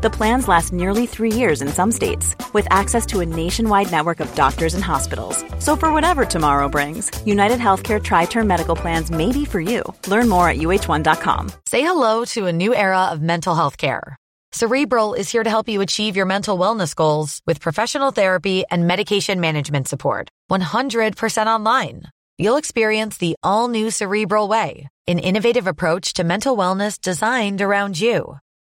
The plans last nearly three years in some states, with access to a nationwide network of doctors and hospitals. So, for whatever tomorrow brings, United Healthcare Tri Term Medical Plans may be for you. Learn more at uh1.com. Say hello to a new era of mental health care. Cerebral is here to help you achieve your mental wellness goals with professional therapy and medication management support. 100% online. You'll experience the all new Cerebral Way, an innovative approach to mental wellness designed around you.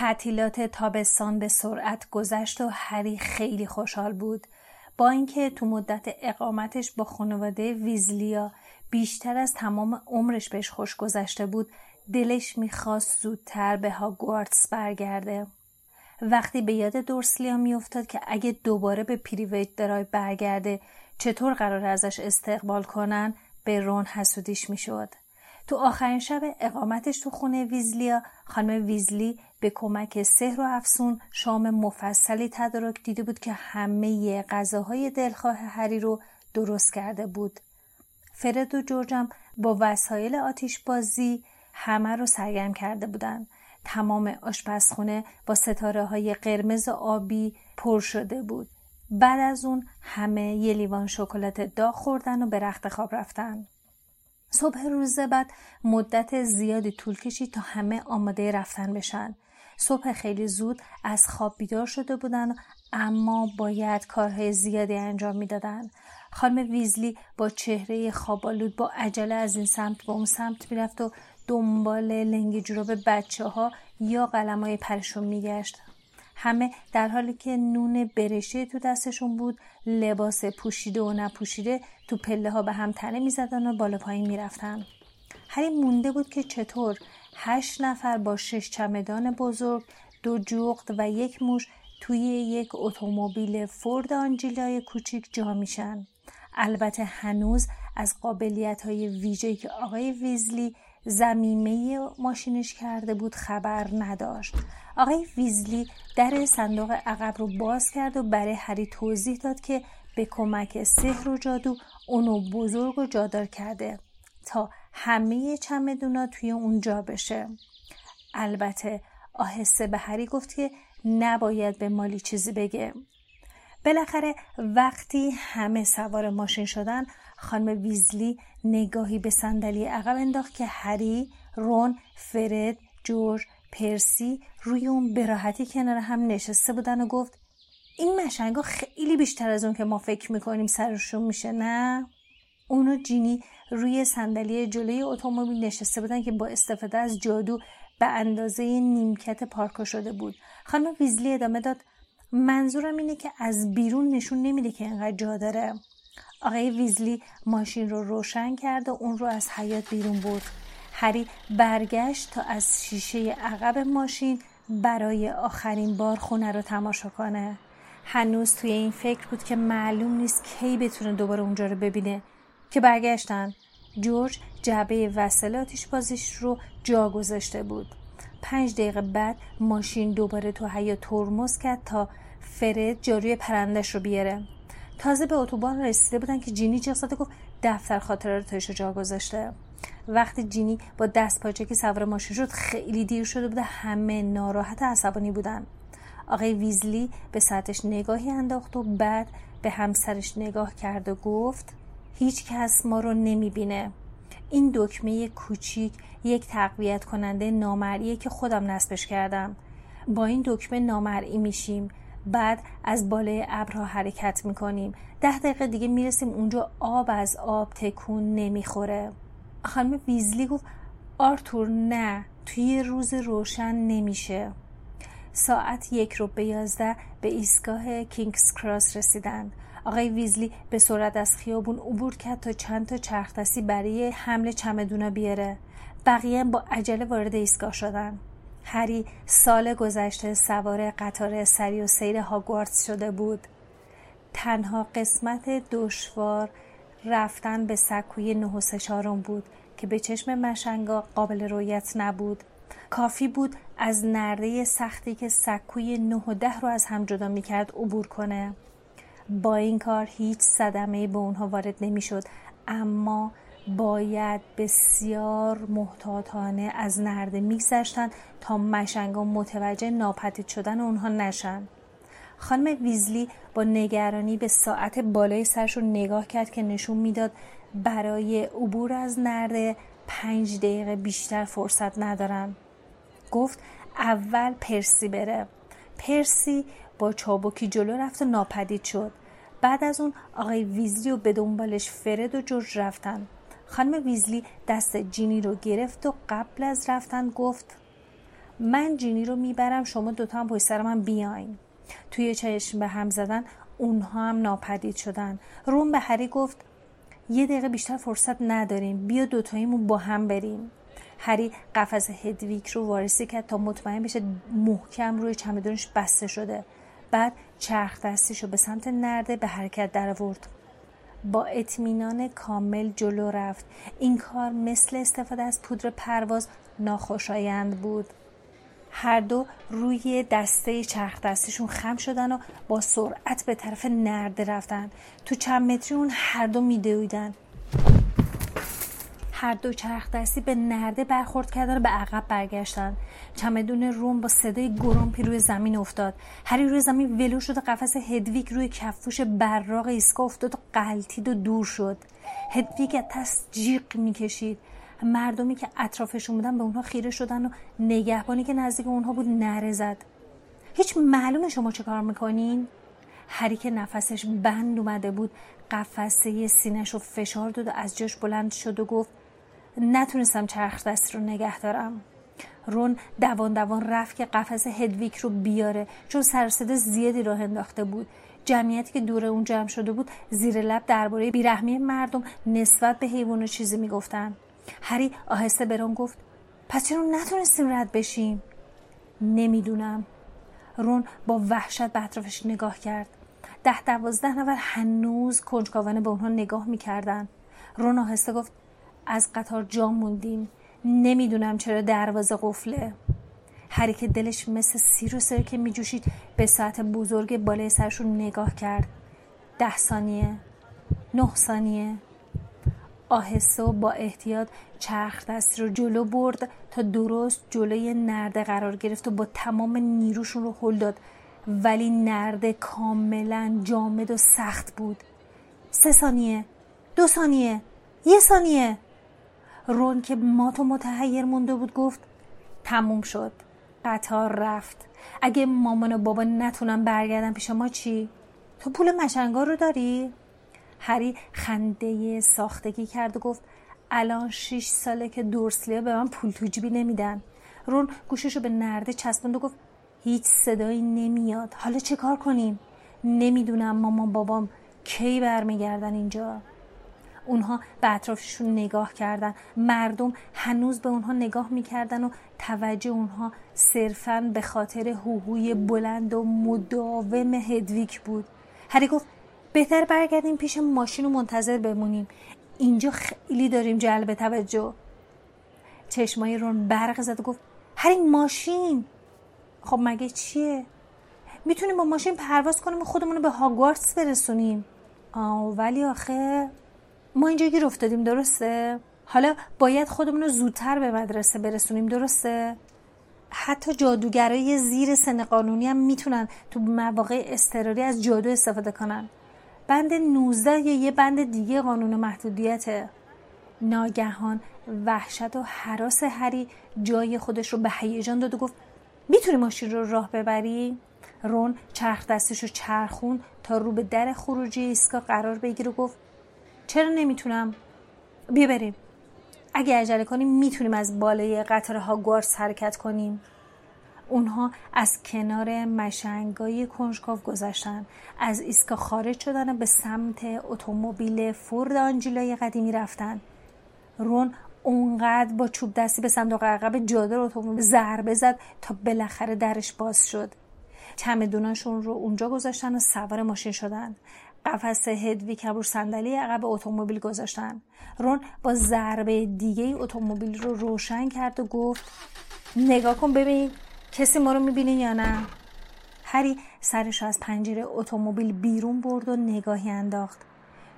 تعطیلات تابستان به سرعت گذشت و هری خیلی خوشحال بود. با اینکه تو مدت اقامتش با خانواده ویزلیا بیشتر از تمام عمرش بهش خوش گذشته بود دلش می‌خواست زودتر به هاگوارتس برگرده. وقتی به یاد دورسلیا میافتاد که اگه دوباره به پریویت درای برگرده چطور قرار ازش استقبال کنن به رون حسودیش می‌شد. تو آخرین شب اقامتش تو خونه ویزلیا خانم ویزلی به کمک سحر و افسون شام مفصلی تدارک دیده بود که همه غذاهای دلخواه هری رو درست کرده بود. فرد و جورجم با وسایل آتیش بازی همه رو سرگرم کرده بودند. تمام آشپزخونه با ستاره های قرمز آبی پر شده بود. بعد از اون همه یه لیوان شکلات داغ خوردن و به رخت خواب رفتن. صبح روز بعد مدت زیادی طول کشید تا همه آماده رفتن بشن. صبح خیلی زود از خواب بیدار شده بودن اما باید کارهای زیادی انجام می‌دادند خانم ویزلی با چهره خوابالود با عجله از این سمت به اون سمت می‌رفت و دنبال لنگ جوراب بچه ها یا قلم های پرشون میگشت. همه در حالی که نون برشه تو دستشون بود لباس پوشیده و نپوشیده تو پله ها به هم تنه می‌زدن و بالا پایین می‌رفتن. هری مونده بود که چطور هشت نفر با شش چمدان بزرگ دو جغد و یک موش توی یک اتومبیل فورد آنجیلای کوچیک جا میشن. البته هنوز از قابلیت های ویژه‌ای که آقای ویزلی زمیمه ماشینش کرده بود خبر نداشت. آقای ویزلی در صندوق عقب رو باز کرد و برای هری توضیح داد که به کمک سحر و جادو اونو بزرگ و جادار کرده تا همه چمدونا توی اونجا بشه. البته آهسته به هری گفت که نباید به مالی چیزی بگه. بالاخره وقتی همه سوار ماشین شدن خانم ویزلی نگاهی به صندلی عقب انداخت که هری رون فرد جورج پرسی روی اون براحتی کنار هم نشسته بودن و گفت این مشنگا خیلی بیشتر از اون که ما فکر می‌کنیم سرشون میشه نه؟ اونو جینی روی صندلی جلوی اتومبیل نشسته بودن که با استفاده از جادو به اندازه نیمکت پارکو شده بود. خانم ویزلی ادامه داد منظورم اینه که از بیرون نشون نمیده که اینقدر جا داره. آقای ویزلی ماشین رو روشن کرد و اون رو از حیات بیرون برد. هری برگشت تا از شیشه عقب ماشین برای آخرین بار خونه رو تماشا کنه. هنوز توی این فکر بود که معلوم نیست کی بتونه دوباره اونجا رو ببینه. که برگشتن جورج جعبه آتیش بازیش رو جا گذاشته بود. پنج دقیقه بعد ماشین دوباره تو حیا ترمز کرد تا فرد جاروی پرندش رو بیاره. تازه به اتوبان رسیده بودن که جینی جیغ گفت دفتر خاطراتش رو جا گذاشته. وقتی جینی با دست پاچه که سوار ماشین شد خیلی دیر شده بوده همه ناراحت عصبانی بودن. آقای ویزلی به ساعتش نگاهی انداخت و بعد به همسرش نگاه کرد و گفت هیچ کس ما رو نمی‌بینه. این دکمه کوچیک یک تقویت کننده نامرئیه که خودم نصبش کردم. با این دکمه نامرئی میشیم. بعد از بالای ابرها حرکت می‌کنیم. ده دقیقه دیگه می‌رسیم اونجا آب از آب تکون نمی‌خوره. خانم ویزلی گفت آرتور نه توی روز روشن نمیشه. ساعت یک رو به یازده به ایستگاه کینگز کراس رسیدند. آقای ویزلی به سرعت از خیابون عبور کرد تا چند تا چرخدستی برای حمل چمدونا بیاره. بقیه با عجله وارد ایستگاه شدن. هری سال گذشته سوار قطار سری و سیر هاگوارتس شده بود. تنها قسمت دشوار رفتن به سکوی نه و بود که به چشم مشنگا قابل رویت نبود. کافی بود از نرده سختی که سکوی نه و ده رو از هم جدا می‌کرد عبور کنه. با این کار هیچ صدمه به اونها وارد نمی‌شد. اما باید بسیار محتاطانه از نرده میگذشتند تا مشنگا متوجه ناپدید شدن اونها نشن. خانم ویزلی با نگرانی به ساعت بالای سرش رو نگاه کرد که نشون می‌داد برای عبور از نرده پنج دقیقه بیشتر فرصت ندارن. گفت اول پرسی بره. پرسی با چابکی جلو رفت و ناپدید شد. بعد از اون آقای ویزلی و به دنبالش فرد و جورج رفتن. خانم ویزلی دست جینی رو گرفت و قبل از رفتن گفت من جینی رو می‌برم شما دوتا هم پشت سر من بیاین. توی چشم به هم زدن اونها هم ناپدید شدن. روم به هری گفت یه دقیقه بیشتر فرصت نداریم بیا دوتاییمون با هم بریم. هری قفس هدویک رو وارسی کرد تا مطمئن بشه محکم روی چمدونش بسته شده. بعد چرخ دستیش رو به سمت نرده به حرکت در آورد با اطمینان کامل جلو رفت. این کار مثل استفاده از پودر پرواز ناخوشایند بود. هر دو روی دسته چرخ دستشون خم شدن و با سرعت به طرف نرده رفتن. تو چند متری اون هر دو میدویدن. هر دو چرخ دستی به نرده برخورد کردن و به عقب برگشتن. چمدون روم با صدای گرومپی روی زمین افتاد. هری روی زمین ولو شد و قفس هدویک روی کفوش براق ایسکا افتاد و قلتید و دور شد. هدویک از تست جیغ می‌کشید. مردمی که اطرافشون بودن به اونها خیره شدن و نگهبانی که نزدیک اونها بود نره زد. هیچ معلومه شما چه کار می‌کنین؟ هری که نفسش بند اومده بود قفسه سینش رو فشار داد و از جاش بلند شد و گفت نتونستم چرخ دست رو نگه دارم. رون دوان دوان رفت که قفس هدویک رو بیاره چون سرصده زیادی راه انداخته بود. جمعیتی که دور اون جمع شده بود زیر لب درباره بیرحمی مردم نسبت به حیوان چیزی می‌گفتن. هری آهسته برون گفت پس چرا نتونستیم رد بشیم؟ نمی‌دونم. رون با وحشت به اطرافش نگاه کرد. ده دوازده نفر هنوز کنجکاوانه به اونها نگاه می‌کردن. رون آهسته گفت از قطار جا موندیم. نمی‌دونم چرا دروازه قفله. هری که دلش مثل سیر و سرکه میجوشید به ساعت بزرگ بالای سرشون نگاه کرد. ده ثانیه نه ثانیه. آهسته و با احتیاط چرخ دستی رو جلو برد تا درست جلوی نرده قرار گرفت و با تمام نیروشون رو هل داد. ولی نرده کاملا جامد و سخت بود. سه ثانیه دو ثانیه یه ثانیه. رون که مات و متحیر مونده بود گفت تموم شد. قطار رفت. اگه مامان و بابا نتونن برگردن پیش ما چی؟ تو پول مشنگار رو داری؟ هری خنده ساختگی کرد و گفت الان شیش ساله که دورسلیا به من پول تو جیبی نمیدن. رون گوششو به نرده چسبند و گفت هیچ صدایی نمیاد. حالا چه کار کنیم؟ نمی‌دونم مامان بابام کی برمیگردن اینجا. اونها به اطرافشون نگاه کردن. مردم هنوز به اونها نگاه می‌کردن و توجه اونها صرفا به خاطر هوهوی بلند و مداوم هدویک بود. هری گفت بهتر برگردیم پیش ماشین و منتظر بمونیم. اینجا خیلی داریم جلب توجه. چشمای رون برق زد و گفت هری ماشین. خب مگه چیه؟ می‌تونیم با ماشین پرواز کنیم و خودمون رو به هاگوارتس برسونیم. آه ولی آخه ما اینجا گیر افتادیم درسته؟ حالا باید خودمون رو زودتر به مدرسه برسونیم درسته؟ حتی جادوگرای زیر سن قانونی هم می‌تونن تو مواقع استراری از جادو استفاده کنن. بند 19 یا یه بند دیگه قانون محدودیته. ناگهان وحشت و حراس هری جای خودش رو به هیجان داد و گفت می‌تونی ماشین رو راه ببری؟ رون چرخ دستش رو چرخون تا رو به در خروجی ایستگاه قرار بگیر و گفت چرا نمی‌تونم؟ بیا بریم. اگه عجله کنیم می‌تونیم از بالای قطار هاگوارتس حرکت کنیم. اونها از کنار مشنگای کنجکاو گذشتن. از ایستگاه خارج شدن به سمت اتومبیل فورد آنجیلای قدیمی رفتن. رون اونقدر با چوب دستی به صندوق عقب جادر اتومبیل ضربه زد تا بالاخره درش باز شد. چمدوناشون رو اونجا گذاشتن و سوار ماشین شدن. قفس هدویک هم رو صندلی عقب اتومبیل گذاشتن. رون با ضربه دیگه اتومبیل رو روشن کرد و گفت نگاه کن ببین کسی ما رو می‌بینه یا نه. هری سرش از پنجره اتومبیل بیرون برد و نگاهی انداخت.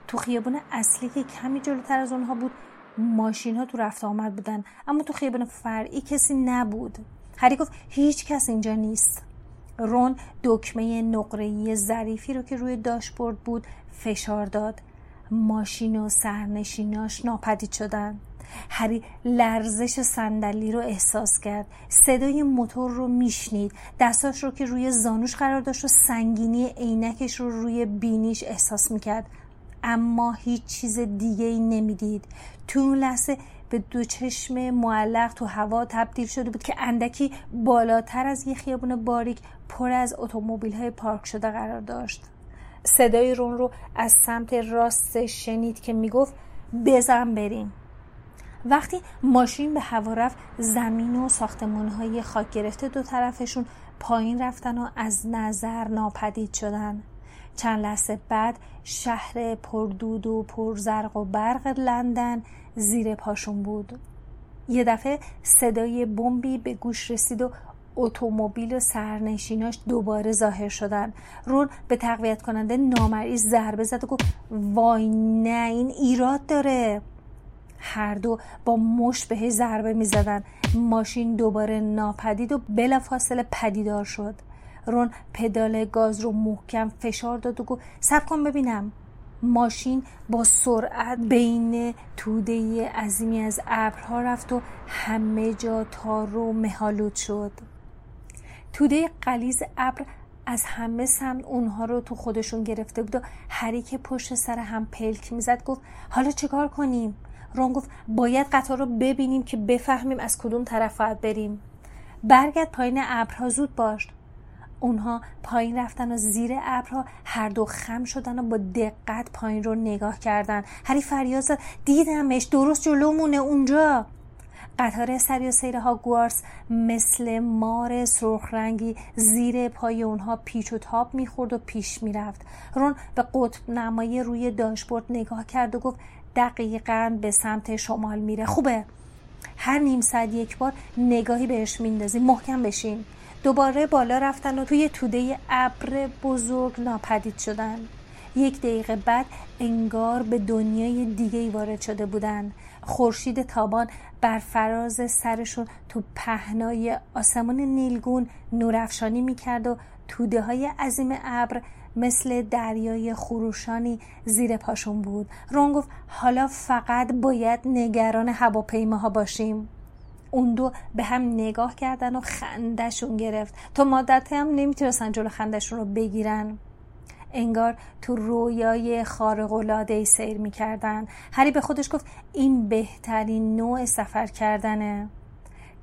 تو خیابون اصلی که کمی جلوتر از اونها بود ماشین ها تو رفت آمد بودن اما تو خیابون فرعی کسی نبود. هری گفت هیچ کس اینجا نیست. رون دکمه نقره‌ای ظریفی رو که روی داشبورد بود فشار داد. ماشین و سرنشیناش ناپدید شدن. هری لرزش صندلی رو احساس کرد. صدای موتور رو میشنید. دستاش رو که روی زانوش قرار داشت و سنگینی عینکش رو روی بینیش احساس می‌کرد. اما هیچ چیز دیگه ای نمی‌دید. تو اون لحظه به دو چشم معلق تو هوا تبدیل شده بود که اندکی بالاتر از یه خیابون باریک پر از اتومبیل های پارک شده قرار داشت. صدای رون رو از سمت راست شنید که می‌گفت بزن بریم. وقتی ماشین به هوا رفت زمین و ساختمان های خاک گرفته دو طرفشون پایین رفتن و از نظر ناپدید شدن. چند لحظه بعد شهر پردود و پرزرق و برق لندن زیر پاشون بود. یه دفعه صدای بمبی به گوش رسید و اتومبیل و سرنشیناش دوباره ظاهر شدن. رون به تقویت کننده نامرئی ضربه زد و گفت وای نه این ایراد داره. هر دو با مش بهش ضربه می زدن. ماشین دوباره ناپدید و بلافاصله پدیدار شد. رون پدال گاز رو محکم فشار داد و گفت سب کن ببینم. ماشین با سرعت بین توده عظیمی از ابرها رفت و همه جا تار و مهالود شد. توده قلیز ابر از همه سمت اونها رو تو خودشون گرفته بود و هری که پشت سر هم پلک می‌زد گفت حالا چیکار کنیم؟ رون گفت باید قطار رو ببینیم که بفهمیم از کدوم طرف باید بریم. برگرد پایین ابرها زود باش اونها پایین رفتن و زیر ابرها هر دو خم شدن و با دقت پایین رو نگاه کردن. هری فریاد زد دیدمش درست جلومونه اونجا. قطار سری و سیر گوارس مثل مار سرخ رنگی زیر پای اونها پیچ و تاب می‌خورد و پیش می‌رفت. رون به قطب نمایی روی داشبورد نگاه کرد و گفت دقیقا به سمت شمال میره. خوبه. هر نیم ساعت یک بار نگاهی بهش میندازیم محکم بشین. دوباره بالا رفتن و توی توده ابر بزرگ ناپدید شدن. یک دقیقه بعد انگار به دنیای دیگه ای وارد شده بودن. خورشید تابان بر فراز سرشون تو پهنای آسمان نیلگون نورافشانی می‌کرد و توده های عظیم ابر مثل دریای خروشانی زیر پاشون بود. رون گفت حالا فقط باید نگران هواپیماها باشیم. اون دو به هم نگاه کردن و خندشون گرفت. تا مادت هم نمی‌تونستن جلو خندشون رو بگیرن. انگار تو رویای خارق سیر می‌کردن. هری به خودش گفت این بهترین نوع سفر کردنه.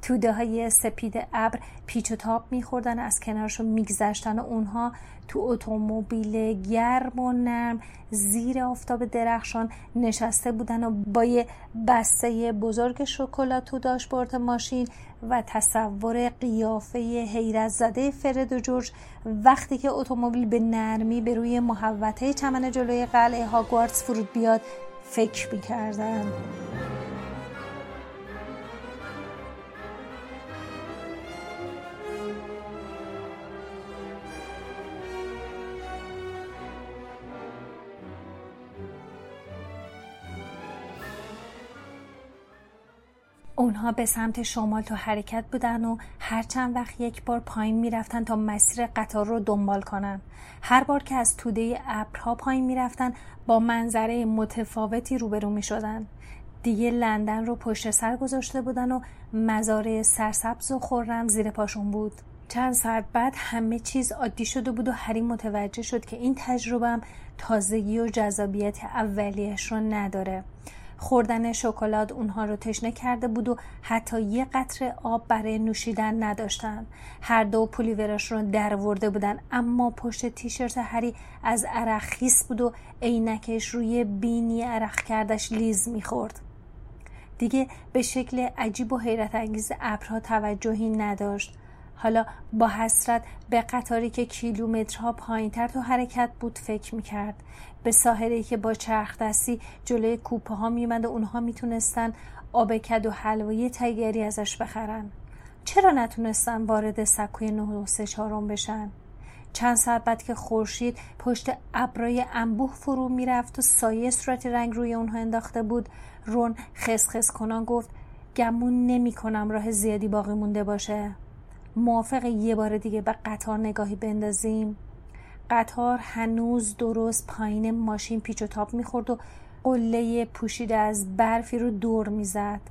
توده های سپید ابر پیچ و تاب میخوردن از کنارشون میگذشتن و اونها تو اتومبیل گرم و نرم زیر آفتاب درخشان نشسته بودن و با یه بسته بزرگ شکلات تو داشبورد ماشین و تصور قیافه حیرت زده فرد و جورج وقتی که اتومبیل به نرمی به روی محوطه چمن جلوی قلعه هاگوارتس فرود بیاد فکر می‌کردن. اونها به سمت شمال تو حرکت بودن و هر چند وقت یک بار پایین می‌رفتن تا مسیر قطار رو دنبال کنن. هر بار که از توده ابرها پایین می‌رفتن با منظره متفاوتی روبرو می شدن. دیگه لندن رو پشت سر گذاشته بودن و مزاره سرسبز و خورم زیر پاشون بود. چند ساعت بعد همه چیز عادی شده بود و هری متوجه شد که این تجربه تازگی و جذابیت اولیش رو نداره. خوردن شکلات اونها رو تشنه کرده بود و حتی یه قطره آب برای نوشیدن نداشتن. هر دو پولیورش رو درورده بودن اما پشت تیشرت هری از عرق خیس بود و عینکش روی بینی عرق کردش لیز می‌خورد. دیگه به شکل عجیب و حیرت انگیز ابرها توجهی نداشت. حالا با حسرت به قطاری که کیلومترها پایینتر تو حرکت بود فکر می‌کرد. به ساحلی که با چرخ دستی جلوی کوپه ها میمد و اونها می‌تونستن آب کد و حلوایی تگری ازش بخرن. چرا نتونستن وارد سکوی نه و سه چهارم بشن؟ چند ساعت بعد که خورشید پشت ابرای انبوه فرو می‌رفت و سایه صورت رنگ روی اونها انداخته بود رون خسخس کنان گفت گمون نمی کنم راه زیادی باقی مونده باشه. موافق یه بار دیگه به قطار نگاهی بندازیم. قطار هنوز درست پایین ماشین پیچ و تاب می‌خورد و قله پوشیده از برفی رو دور می‌زد.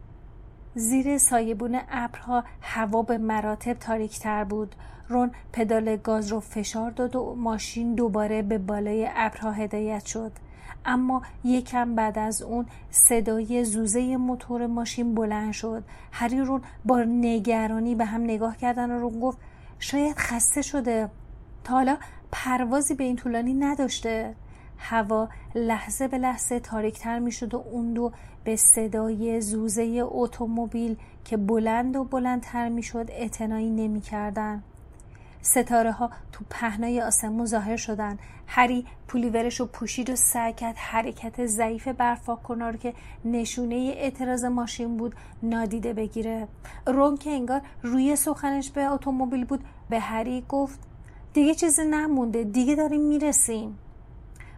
زیر سایبون ابرها هوا به مراتب تاریکتر بود. رون پدال گاز رو فشار داد و ماشین دوباره به بالای ابرها هدایت شد. اما یکم بعد از اون صدای زوزه موتور ماشین بلند شد. هری رون با نگرانی به هم نگاه کردن و رو گفت شاید خسته شده. تا حالا پروازی به این طولانی نداشته. هوا لحظه به لحظه تاریکتر می شد و اون دو به صدای زوزه اتومبیل که بلند و بلندتر می شد اعتنایی نمی کردن. ستاره ها تو پهنای آسمون ظاهر شدن. هری پولیورش رو پوشید و سعی کرد حرکت ضعیف برفاک کنار که نشونه اعتراض ماشین بود نادیده بگیره. رون که انگار روی سخنش به اتومبیل بود به هری گفت دیگه چیزی نمونده دیگه داریم می‌رسیم.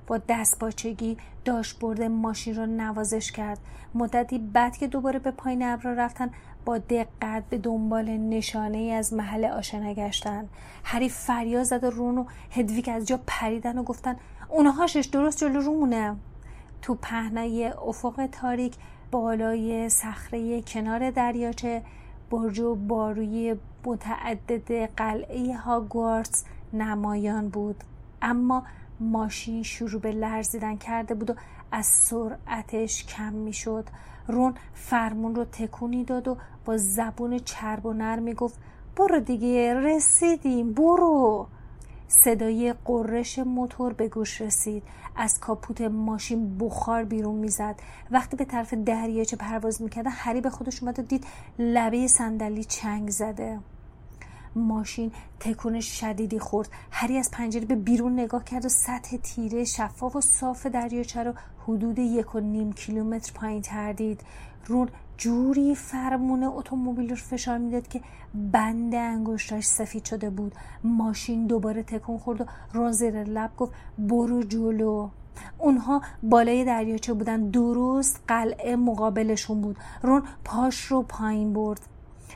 با دست باچگی داشبورد ماشین رو نوازش کرد. مدتی بعد که دوباره به پایین ابرا رفتن با دقت به دنبال نشانه ای از محل آشنا گشتن. هری فریاد زد و رون و هدویک از جا پریدن و گفتن اونهاشش درست جلو رومونه. تو پهنای افق تاریک بالای صخره کنار دریاچه برج و باروی متعدد قلعه هاگوارتس نمایان بود. اما ماشین شروع به لرزیدن کرده بود و از سرعتش کم می‌شد. رون فرمون رو تکونی داد و با زبون چرب و نرم می‌گفت برو دیگه رسیدیم برو. صدای قررش موتور به گوش رسید. از کاپوت ماشین بخار بیرون می‌زد. وقتی به طرف دریاچه پرواز می‌کردن هری به خودش اومد و دید لبه صندلی چنگ زده. ماشین تکون شدیدی خورد. هری از پنجره به بیرون نگاه کرد و سطح تیره شفاف و صاف دریاچه رو حدود یک و نیم کیلومتر پایین تردید رون جوری فرمون اتومبیل رو فشار می‌داد که بند انگشتاش سفید شده بود. ماشین دوباره تکون خورد و رون زیر لب گفت برو جلو. اونها بالای دریاچه بودن. درست قلعه مقابلشون بود. رون پاش رو پایین برد.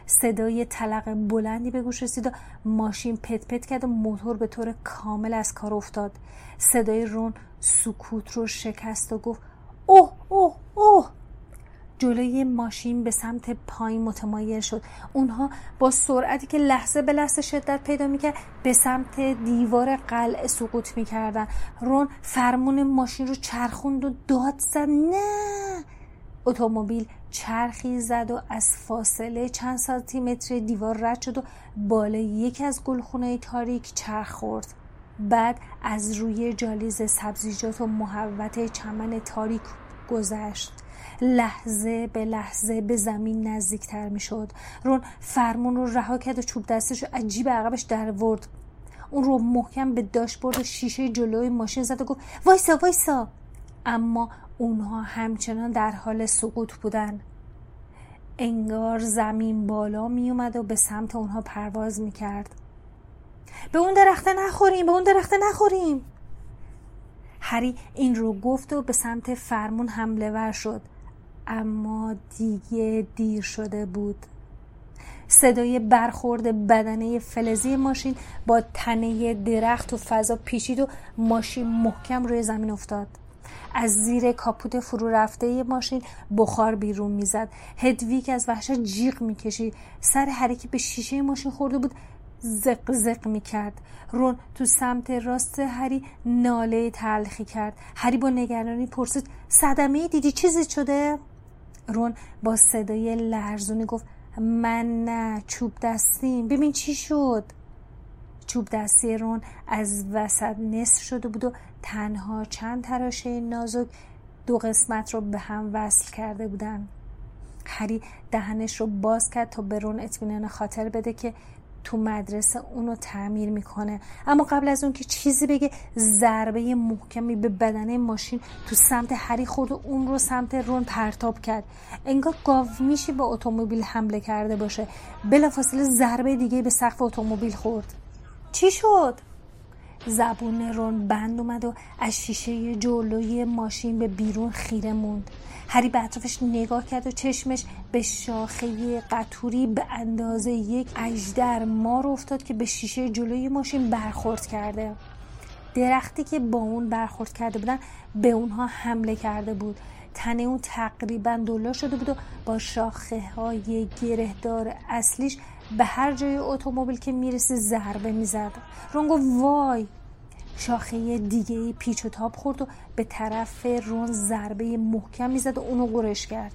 صدای طلق بلندی به گوش رسید و ماشین پت پت کرد و موتور به طور کامل از کار افتاد. صدای رون سکوت رو شکست و گفت اوه اوه اوه. جلوی ماشین به سمت پایین متمایل شد. اونها با سرعتی که لحظه به لحظه شدت پیدا می‌کرد به سمت دیوار قلعه سقوط می‌کردن. رون فرمون ماشین رو چرخوند و داد زد. نه! اتومبیل چرخی زد و از فاصله چند سانتی دیوار رد شد و بالای یکی از گلخونه تاریک چرخ خورد. بعد از روی جالیز سبزیجات و محوت چمن تاریک گذشت. لحظه به لحظه به زمین نزدیکتر می شد رون فرمون رو رها کرد و چوب دستش رو عجیب عقبش در ورد. اون رو محکم به داشبورد شیشه جلوی ماشین زد و گفت وایسا وایسا. اما اونها همچنان در حال سقوط بودن. انگار زمین بالا می اومد و به سمت اونها پرواز می کرد به اون درخته نخوریم به اون درخته نخوریم! هری این رو گفت و به سمت فرمون حمله ور شد. اما دیگه دیر شده بود. صدای برخورد بدنه فلزی ماشین با تنه درخت و فضا پیچید و ماشین محکم روی زمین افتاد. از زیر کاپوت فرو رفته ماشین بخار بیرون می‌زد. هدویک از وحشت جیغ می‌کشید. سر حرکت به شیشه ماشین خورده بود زق زق می‌کرد. رون تو سمت راست هری ناله تلخی کرد. هری با نگرانی پرسید صدمه دیدی؟ چیزی شده؟ رون با صدای لرزونی گفت من نه چوب دستیم. ببین چی شد؟ چوب دستی رون از وسط نصف شده بود و تنها چند تراشه نازک دو قسمت رو به هم وصل کرده بودن. هری دهنش رو باز کرد تا به رون اطمینان خاطر بده که تو مدرسه اونو تعمیر می‌کنه. اما قبل از اون که چیزی بگه ضربه محکمی به بدنه ماشین تو سمت هری خورد و اون رو سمت رون پرتاب کرد. انگار گاو میشی با اتومبیل حمله کرده باشه. بلافاصله ضربه دیگه به سقف اتومبیل خورد. چی شد؟ زبون رون بند اومد و از شیشه جلوی ماشین به بیرون خیره موند. هری به اطرافش نگاه کرد و چشمش به شاخه قطوری به اندازه یک اجدر مار افتاد که به شیشه جلوی ماشین برخورد کرده. درختی که با اون برخورد کرده بودن به اونها حمله کرده بود. تنه اون تقریبا دلا شده بود و با شاخه های گرهدار اصلیش به هر جای اتومبیل که می‌رسه ضربه می‌زد رون گفت وای شاخه دیگه پیچ و تاب خورد و به طرف رون ضربه محکم می‌زد و اونو قرش کرد.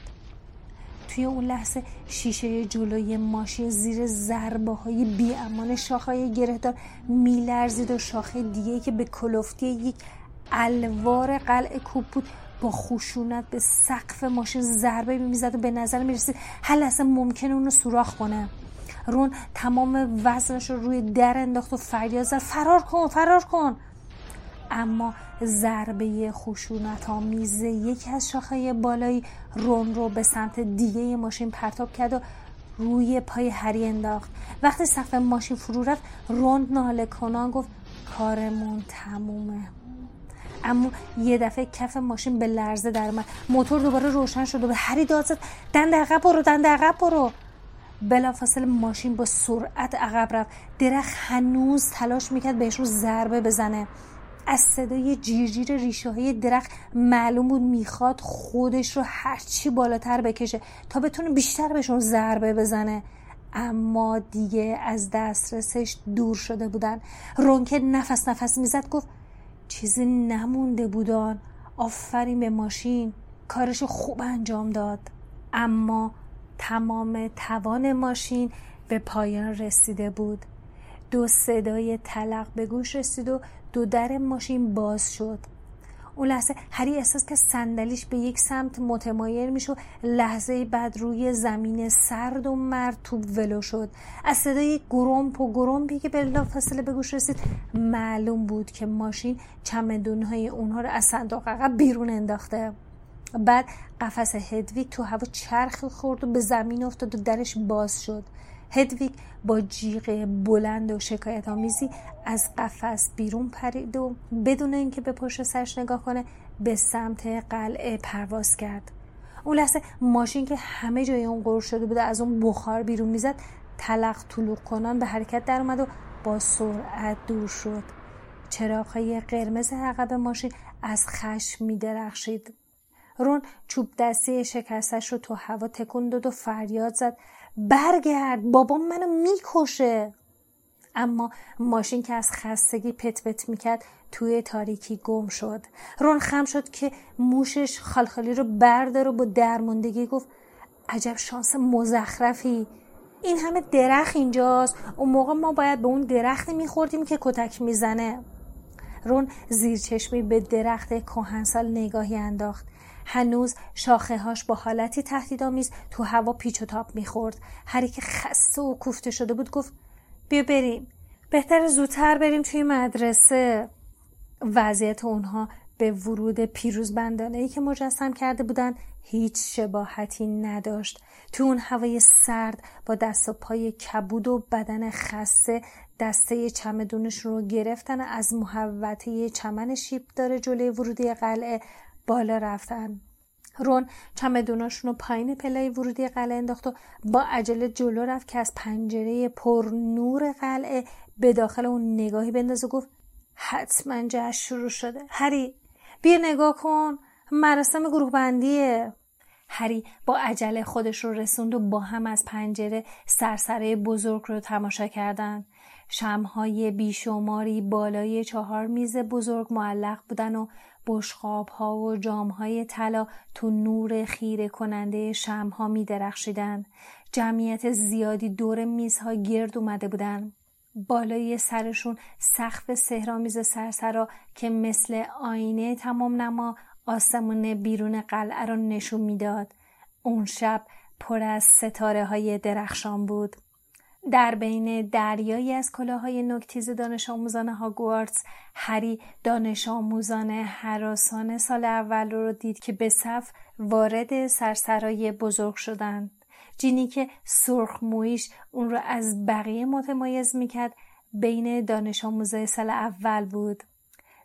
توی اون لحظه شیشه جلوی ماشین زیر ضربه های بی امان شاخه گرهدار میلرزید و شاخه دیگه که به کلفتی یک الوار قلع کوب بود با خشونت به سقف ماشین ضربه می‌زد و به نظر می‌رسید هر لحظه ممکنه اونو سوراخ کنه. رون تمام وزنش رو روی در انداخت و فریاد زد. فرار کن فرار کن. اما ضربه خشونت آمیز یکی از شاخه بالایی رون رو به سمت دیگه ماشین پرتاب کرد و روی پای هری انداخت. وقتی سقف ماشین فرو رفت رون ناله کنان گفت کارمون تمومه. اما یه دفعه کف ماشین به لرزه در موتور دوباره روشن شد و به هری داد زد دند عقب برو دند عقب برو. بلافاصله ماشین با سرعت عقب رفت. درخت هنوز تلاش می‌کرد بهش رو ضربه بزنه. از صدای جیرجیر ریشه های درخت معلوم بود می‌خواد خودش رو هرچی بالاتر بکشه تا بتونه بیشتر بهشون ضربه بزنه. اما دیگه از دسترسش دور شده بودن. رونکه نفس نفس می‌زد گفت چیزی نمونده بودان. آفرین به ماشین. کارش خوب انجام داد. اما تمام توان ماشین به پایان رسیده بود. دو صدای طلق به گوش رسید و دو در ماشین باز شد. اون لحظه هری احساس که صندلیش به یک سمت متمایل میشه لحظه بعد روی زمین سرد و مرتوب ولو شد. از صدای گرومپ و گرومپی که به فاصله به گوش رسید معلوم بود که ماشین چمدونهای اونها رو از صندوق عقب بیرون انداخته. بعد قفس هدویگ تو هوا چرخ خورد و به زمین افتاد و درش باز شد. هدویگ با جیغ بلند و شکایت آمیزی از قفس بیرون پرید و بدون اینکه به پشت سرش نگاه کنه به سمت قلعه پرواز کرد. اون لحظه ماشین که همه جای اون قرر شده بوده از اون بخار بیرون می‌زد تلق طلوق کنان به حرکت در اومد و با سرعت دور شد. چراغهای قرمز عقب ماشین از خشم می درخشید رون چوب دستی شکستش رو تو هوا تکون داد و فریاد زد. برگرد بابا منو می‌کشه. اما ماشین که از خستگی پت پت می‌کرد توی تاریکی گم شد. رون خم شد که موشش خالخالی رو بردار و با درموندگی گفت عجب شانس مزخرفی. این همه درخت اینجاست. اون موقع ما باید به اون درخت میخوردیم که کتک می‌زنه. رون زیر چشمی به درخت کهنسال نگاهی انداخت. هنوز شاخه هاش با حالتی تهدیدآمیز تو هوا پیچ و تاب می‌خورد. هری که خسته و کوفته شده بود گفت بیا بریم. بهتر زودتر بریم توی مدرسه. وضعیت اونها به ورود پیروز بندانه ای که مجسم کرده بودن هیچ شباهتی نداشت. تو اون هوای سرد با دست و پای کبود و بدن خسته دسته چمدونش رو گرفتن از محوطه چمن شیب داره جلوی ورودی قلعه. بالا رفتن. رون چمدوناشون رو پایین پله ورودی قلعه انداخت و با عجله جلو رفت که از پنجره پر نور قلعه به داخل اون نگاهی بندازه و گفت حتما جشن شروع شده. هری بیا نگاه کن. مراسم گروه بندیه هری با عجله خودش رو رسوند و با هم از پنجره سرسره بزرگ رو تماشا کردند. شمهای بیشماری بالای چهار میز بزرگ معلق بودن و بشقاب ها و جام های طلا تو نور خیره کننده شمها می درخشیدن. جمعیت زیادی دور میزها گرد اومده بودن. بالای سرشون سقف سهرامیز سرسرا که مثل آینه تمام نما آسمون بیرون قلعه را نشون می‌داد. اون شب پر از ستاره های درخشان بود. در بین دریایی از کلاهای نکتیز دانش آموزان هاگوارتس هری دانش آموزان حراسان سال اول رو دید که به صف وارد سرسرای بزرگ شدند. جینی که سرخ مویش اون رو از بقیه متمایز می‌کرد بین دانش آموزای سال اول بود.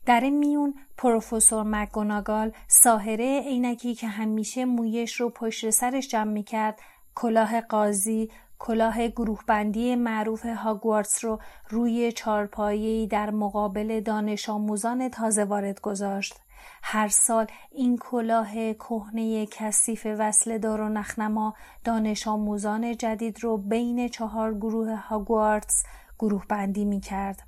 در این میون پروفسور مکگوناگال ساهره عینکی که همیشه مویش رو پشت سرش جمع می‌کرد کلاه قاضی کلاه گروه بندی معروف هاگوارتس رو روی چارپایی در مقابل دانش آموزان تازه وارد گذاشت. هر سال این کلاه کهنه کثیف وصل دار و نخنما دانش آموزان جدید رو بین چهار گروه هاگوارتس گروه بندی می کرد.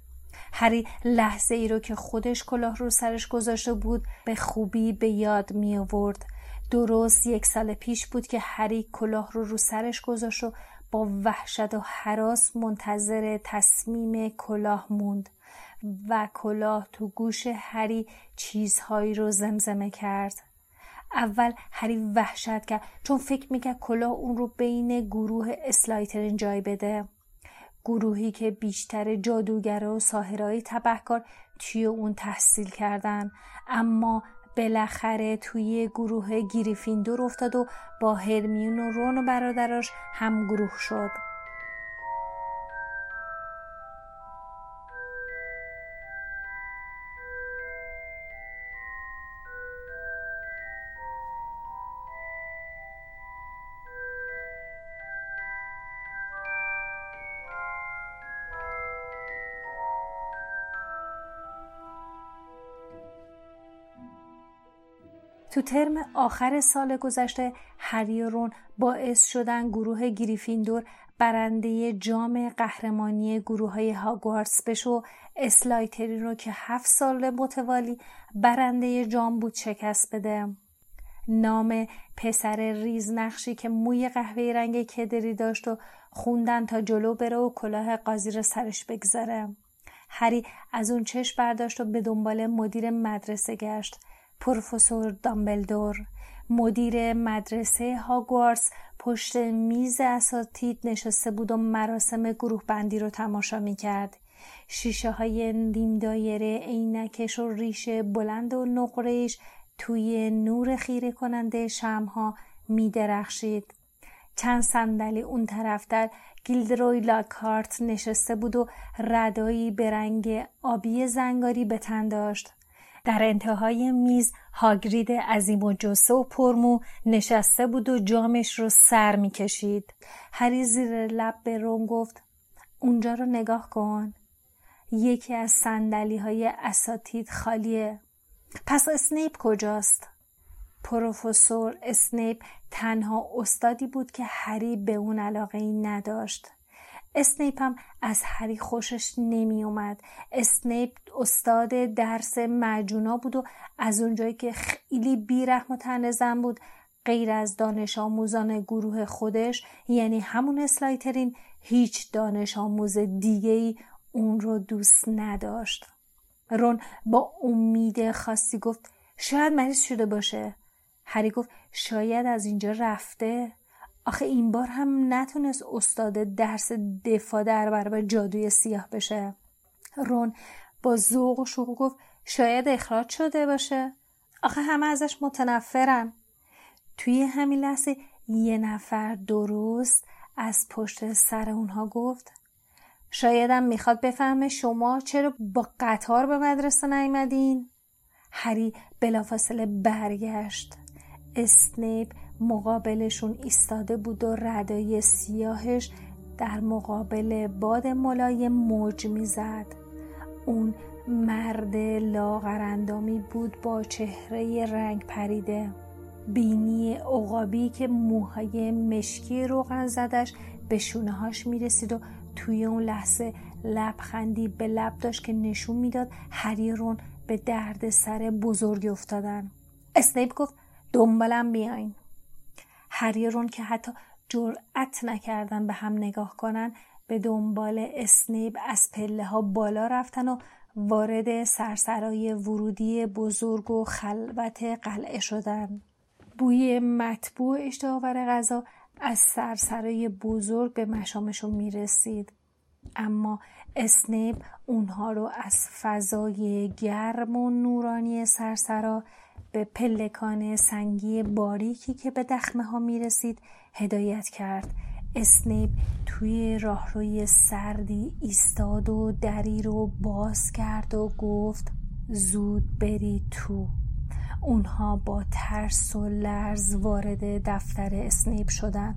هری لحظه ای رو که خودش کلاه رو سرش گذاشته بود به خوبی به یاد می آورد. درست یک سال پیش بود که هری کلاه رو رو سرش گذاشت و با وحشت و حراس منتظر تصمیم کلاه موند و کلاه تو گوش هری چیزهایی رو زمزمه کرد. اول هری وحشت کرد چون فکر می‌کرد کلاه اون رو بین گروه اسلایترین جای بده. گروهی که بیشتر جادوگر و ساهرهای تبهکار توی اون تحصیل کردن. اما بالاخره توی گروه گریفیندور افتاد و با هرمیون و رون و برادراش هم گروه شد. ترم آخر سال گذشته هری و رون باعث شدن گروه گریفیندور برنده جام قهرمانی گروه های هاگوارتس بشه و اسلیترین رو که هفت سال متوالی برنده جام بود شکست بده. نام پسر ریز نقشی که موی قهوه رنگ کدری داشت و خوندن تا جلو بره و کلاه قاضی رو سرش بگذاره. هری از اون چشم برداشت و به دنبال مدیر مدرسه گشت. پروفسور دامبلدور مدیر مدرسه هاگوارس پشت میز اساتید نشسته بود و مراسم گروه بندی رو تماشا می کرد. شیشه های نیم دایره عینکش و ریش بلند و نقرهش توی نور خیره کننده شمها می درخشید. چند صندلی اون طرفتر گیلدروی لاکارت نشسته بود و ردایی به رنگ آبی زنگاری به تن داشت. در انتهای میز هاگرید عظیم‌الجثه و پرمو نشسته بود و جامش رو سر می‌کشید. هری زیر لب به رون گفت اونجا رو نگاه کن. یکی از صندلی های اساتید خالیه. پس اسنیپ کجاست؟ پروفسور اسنیپ تنها استادی بود که هری به اون علاقه ای نداشت. اسنیپ هم از هری خوشش نمی اومد. اسنیپ استاد درس مجونا بود و از اونجایی که خیلی بیرحم و تنظم بود غیر از دانش آموزان گروه خودش یعنی همون اسلایترین هیچ دانش آموز دیگه ای اون رو دوست نداشت. رون با امید خاصی گفت شاید مریض شده باشه. هری گفت شاید از اینجا رفته. آخه این بار هم نتونست استاد درس دفاع در برابر جادوی سیاه بشه. رون با ذوق و شوق گفت شاید اخراج شده باشه. آخه همه ازش متنفرن. توی همین لحظه یه نفر درست از پشت سر اونها گفت شایدم می‌خواد بفهمه شما چرا با قطار به مدرسه نیومدین؟ هری بلافاصله برگشت. اسنیپ مقابلشون ایستاده بود و ردای سیاهش در مقابل باد ملایم موج می‌زد. اون مرد لاغرندامی بود با چهره رنگ پریده. بینی عقابی که موهای مشکی روغن زدش به شونه هاش می‌رسید و توی اون لحظه لبخندی به لب داشت که نشون می‌داد هریرون به درد سر بزرگی افتادن. اسنیپ گفت دنبالم بیاین. هریرون که حتی جرأت نکردن به هم نگاه کنن به دنبال اسنیپ از پله ها بالا رفتن و وارد سرسرای ورودی بزرگ و خلوت قلعه شدن. بوی مطبوع اشتهاور غذا از سرسرای بزرگ به مشامشون می‌رسید. اما اسنیپ اونها رو از فضای گرم و نورانی سرسرا به پلکان سنگی باریکی که به دخمه ها می رسید هدایت کرد. اسنیپ توی راهروی سردی ایستاد و دری رو باز کرد و گفت زود بری تو. اونها با ترس و لرز وارد دفتر اسنیپ شدن.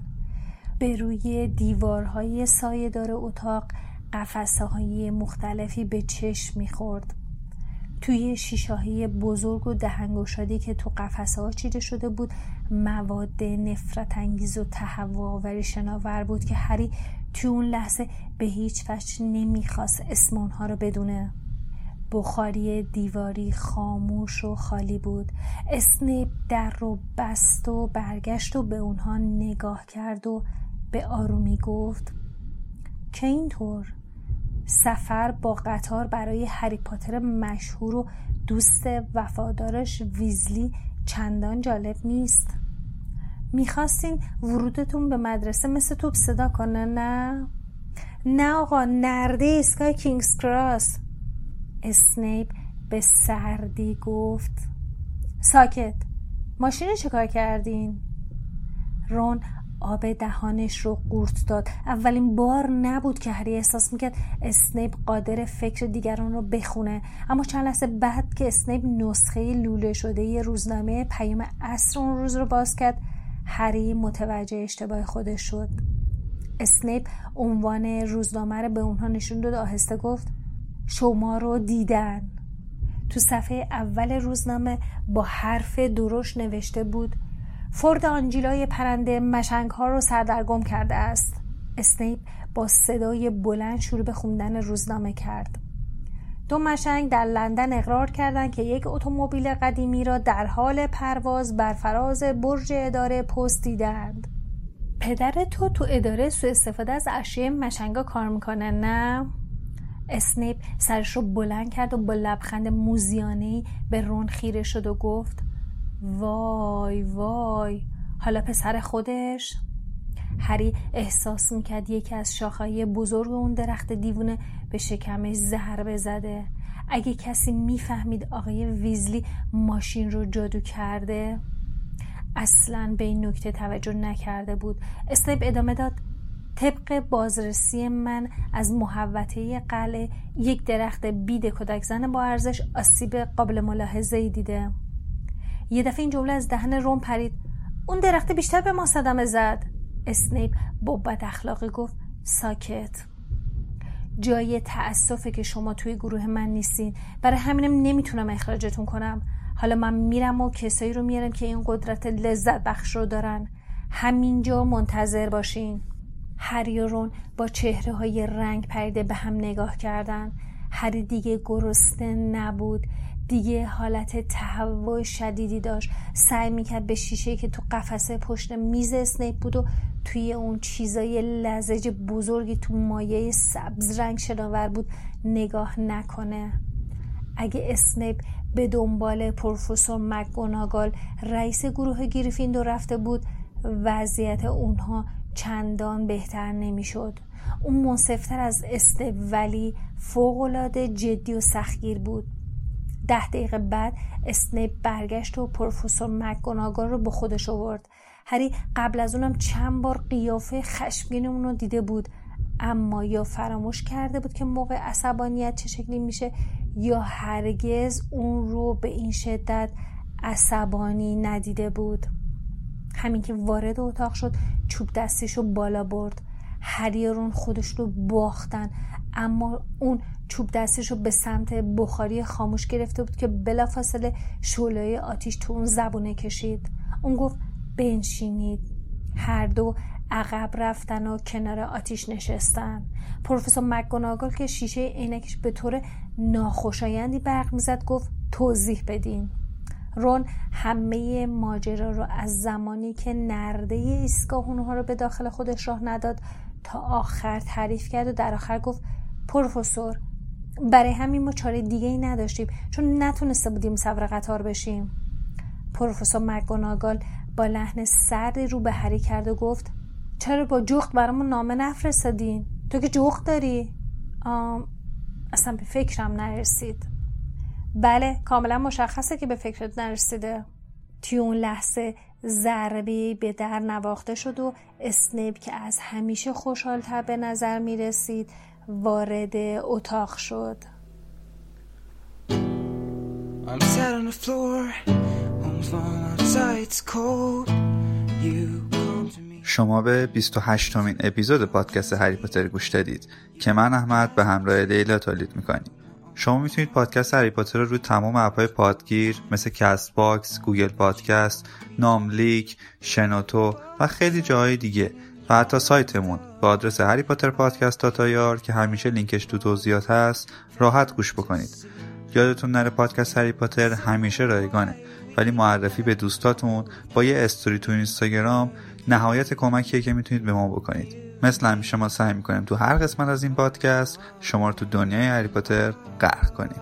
به روی دیوارهای سایهدار اتاق قفسه های مختلفی به چشم می‌خورد. توی شیشاهی بزرگ و دهنگشادی که تو قفسه ها چیده شده بود مواد نفرت انگیز و تهوع شناور بود که هری توی اون لحظه به هیچ وجه نمی‌خواست اسم اونها رو بدونه. بخاری دیواری خاموش و خالی بود. اسنیپ در رو بست و برگشت و به اونها نگاه کرد و به آرومی گفت که اینطور؟ سفر با قطار برای هری پاتر مشهور و دوست وفادارش ویزلی چندان جالب نیست می‌خواستین ورودتون به مدرسه مثل توپ صدا کنه نه؟ نه آقا نرده ایستگاه کینگز کراس اسنیپ به سردی گفت ساکت ماشین چکار کردین؟ رون آب دهانش رو قورت داد. اولین بار نبود که هری احساس می‌کرد اسنیپ قادره فکر دیگران رو بخونه. اما چند لحظه بعد که اسنیپ نسخه لوله شده یه روزنامه پیام عصر اون روز رو باز کرد هری متوجه اشتباه خودش شد. اسنیپ عنوان روزنامه رو به اونها نشون داد آهسته گفت شما رو دیدن. تو صفحه اول روزنامه با حرف درشت نوشته بود فورد آنجیلای پرنده مشنگ ها رو سردرگم کرده است. اسنیپ با صدای بلند شروع به خوندن روزنامه کرد. دو مشنگ در لندن اقرار کردند که یک اتومبیل قدیمی را در حال پرواز بر فراز برج اداره پست دیدند. پدر تو تو اداره سو استفاده از اشیاء مشنگا کار می‌کنه نه؟ اسنیپ سرش رو بلند کرد و با لبخند موزیانه به رون خیره شد و گفت وای وای. حالا پسر خودش؟ هری احساس می‌کرد یکی از شاخهای بزرگ اون درخت دیوونه به شکمش ضربه زده اگه کسی می‌فهمید آقای ویزلی ماشین رو جادو کرده اصلا به این نکته توجه نکرده بود. اسنیپ ادامه داد طبق بازرسی من از محوطه قلعه یک درخت بید کودک زن با ارزش آسیب قابل ملاحظه دیده. یه دفعه این جمله از دهن روم پرید. اون درخت بیشتر به ما صدمه زد. اسنیپ با بد اخلاقی گفت ساکت. جای تأسفه که شما توی گروه من نیستین. برای همینم نمی‌تونم اخراجتون کنم. حالا من میرم و کسایی رو میارم که این قدرت لذت بخش رو دارن. همینجا منتظر باشین. هری و رون با چهره های رنگ پریده به هم نگاه کردن. هری دیگه گرسنه نبود. دیگه حالت تهوع شدیدی داشت. سعی می‌کرد به شیشه که تو قفسه پشت میز اسنیپ بود و توی اون چیزای لزج بزرگی تو مایه سبز رنگ شناور بود نگاه نکنه. اگه اسنیپ به دنبال پروفسور مکگوناگال رئیس گروه گریفیندور رفته بود وضعیت اونها چندان بهتر نمی‌شد. اون منصفتر از استپ ولی فوقالعاده جدی و سختگیر بود. ده دقیقه بعد اسنیپ برگشت و پروفسور مکگوناگال رو به خودش آورد. هری قبل از اونم چند بار قیافه خشمگین اون رو دیده بود اما یا فراموش کرده بود که موقع عصبانیت چه شکلی میشه یا هرگز اون رو به این شدت عصبانی ندیده بود. همین که وارد اتاق شد چوب دستیشو بالا برد. هریارون خودش رو باختن. اما اون چوب دستش رو به سمت بخاری خاموش گرفته بود که بلافاصله شعله آتیش تو اون زبونه کشید. اون گفت بنشینید. هر دو عقب رفتن و کنار آتیش نشستن. پروفسور مکگوناگل که شیشه عینکش به طور ناخوشایندی برق می‌زد گفت توضیح بدین. رون همه ماجرا رو از زمانی که نرده ایستگاه اونها رو به داخل خودش راه نداد تا آخر تعریف کرد و در آخر گفت پروفسور. برای همین ما چاره دیگه ای نداشتیم چون نتونسته بودیم سوار قطار بشیم. پروفسور مکگوناگال با لحن سردی رو به هری کرد و گفت چرا با جخت برامون نامه نفرستادین؟ تو که جخت داری؟ آم... اصلا به فکرم نرسید. بله کاملا مشخصه که به فکرت نرسیده. توی اون لحظه ضربه به در نواخته شد و اسنیپ که از همیشه خوشحالتر به نظر می رسید وارد اتاق شد. شما به 28 امین اپیزود پادکست هری پاتر گوش دادید که من احمد به همراه لیلا تولید می‌کنیم. شما می‌تونید پادکست هری پاتر رو روی تمام اپ‌های پادگیر مثل Castbox، گوگل پادکست، ناملیک، شنوتو و خیلی جاهای دیگه و حتی سایتمون به آدرس Harry Potter Podcast dot ir که همیشه لینکش تو توضیحات هست راحت گوش بکنید. یادتون نره پادکست هری پاتر همیشه رایگانه ولی معرفی به دوستاتون با یه استوری تو اینستاگرام نهایت کمکیه که می‌تونید به ما بکنید. مثل همیشه ما سعی می‌کنیم تو هر قسمت از این پادکست شما رو تو دنیای هری پاتر غرق کنیم.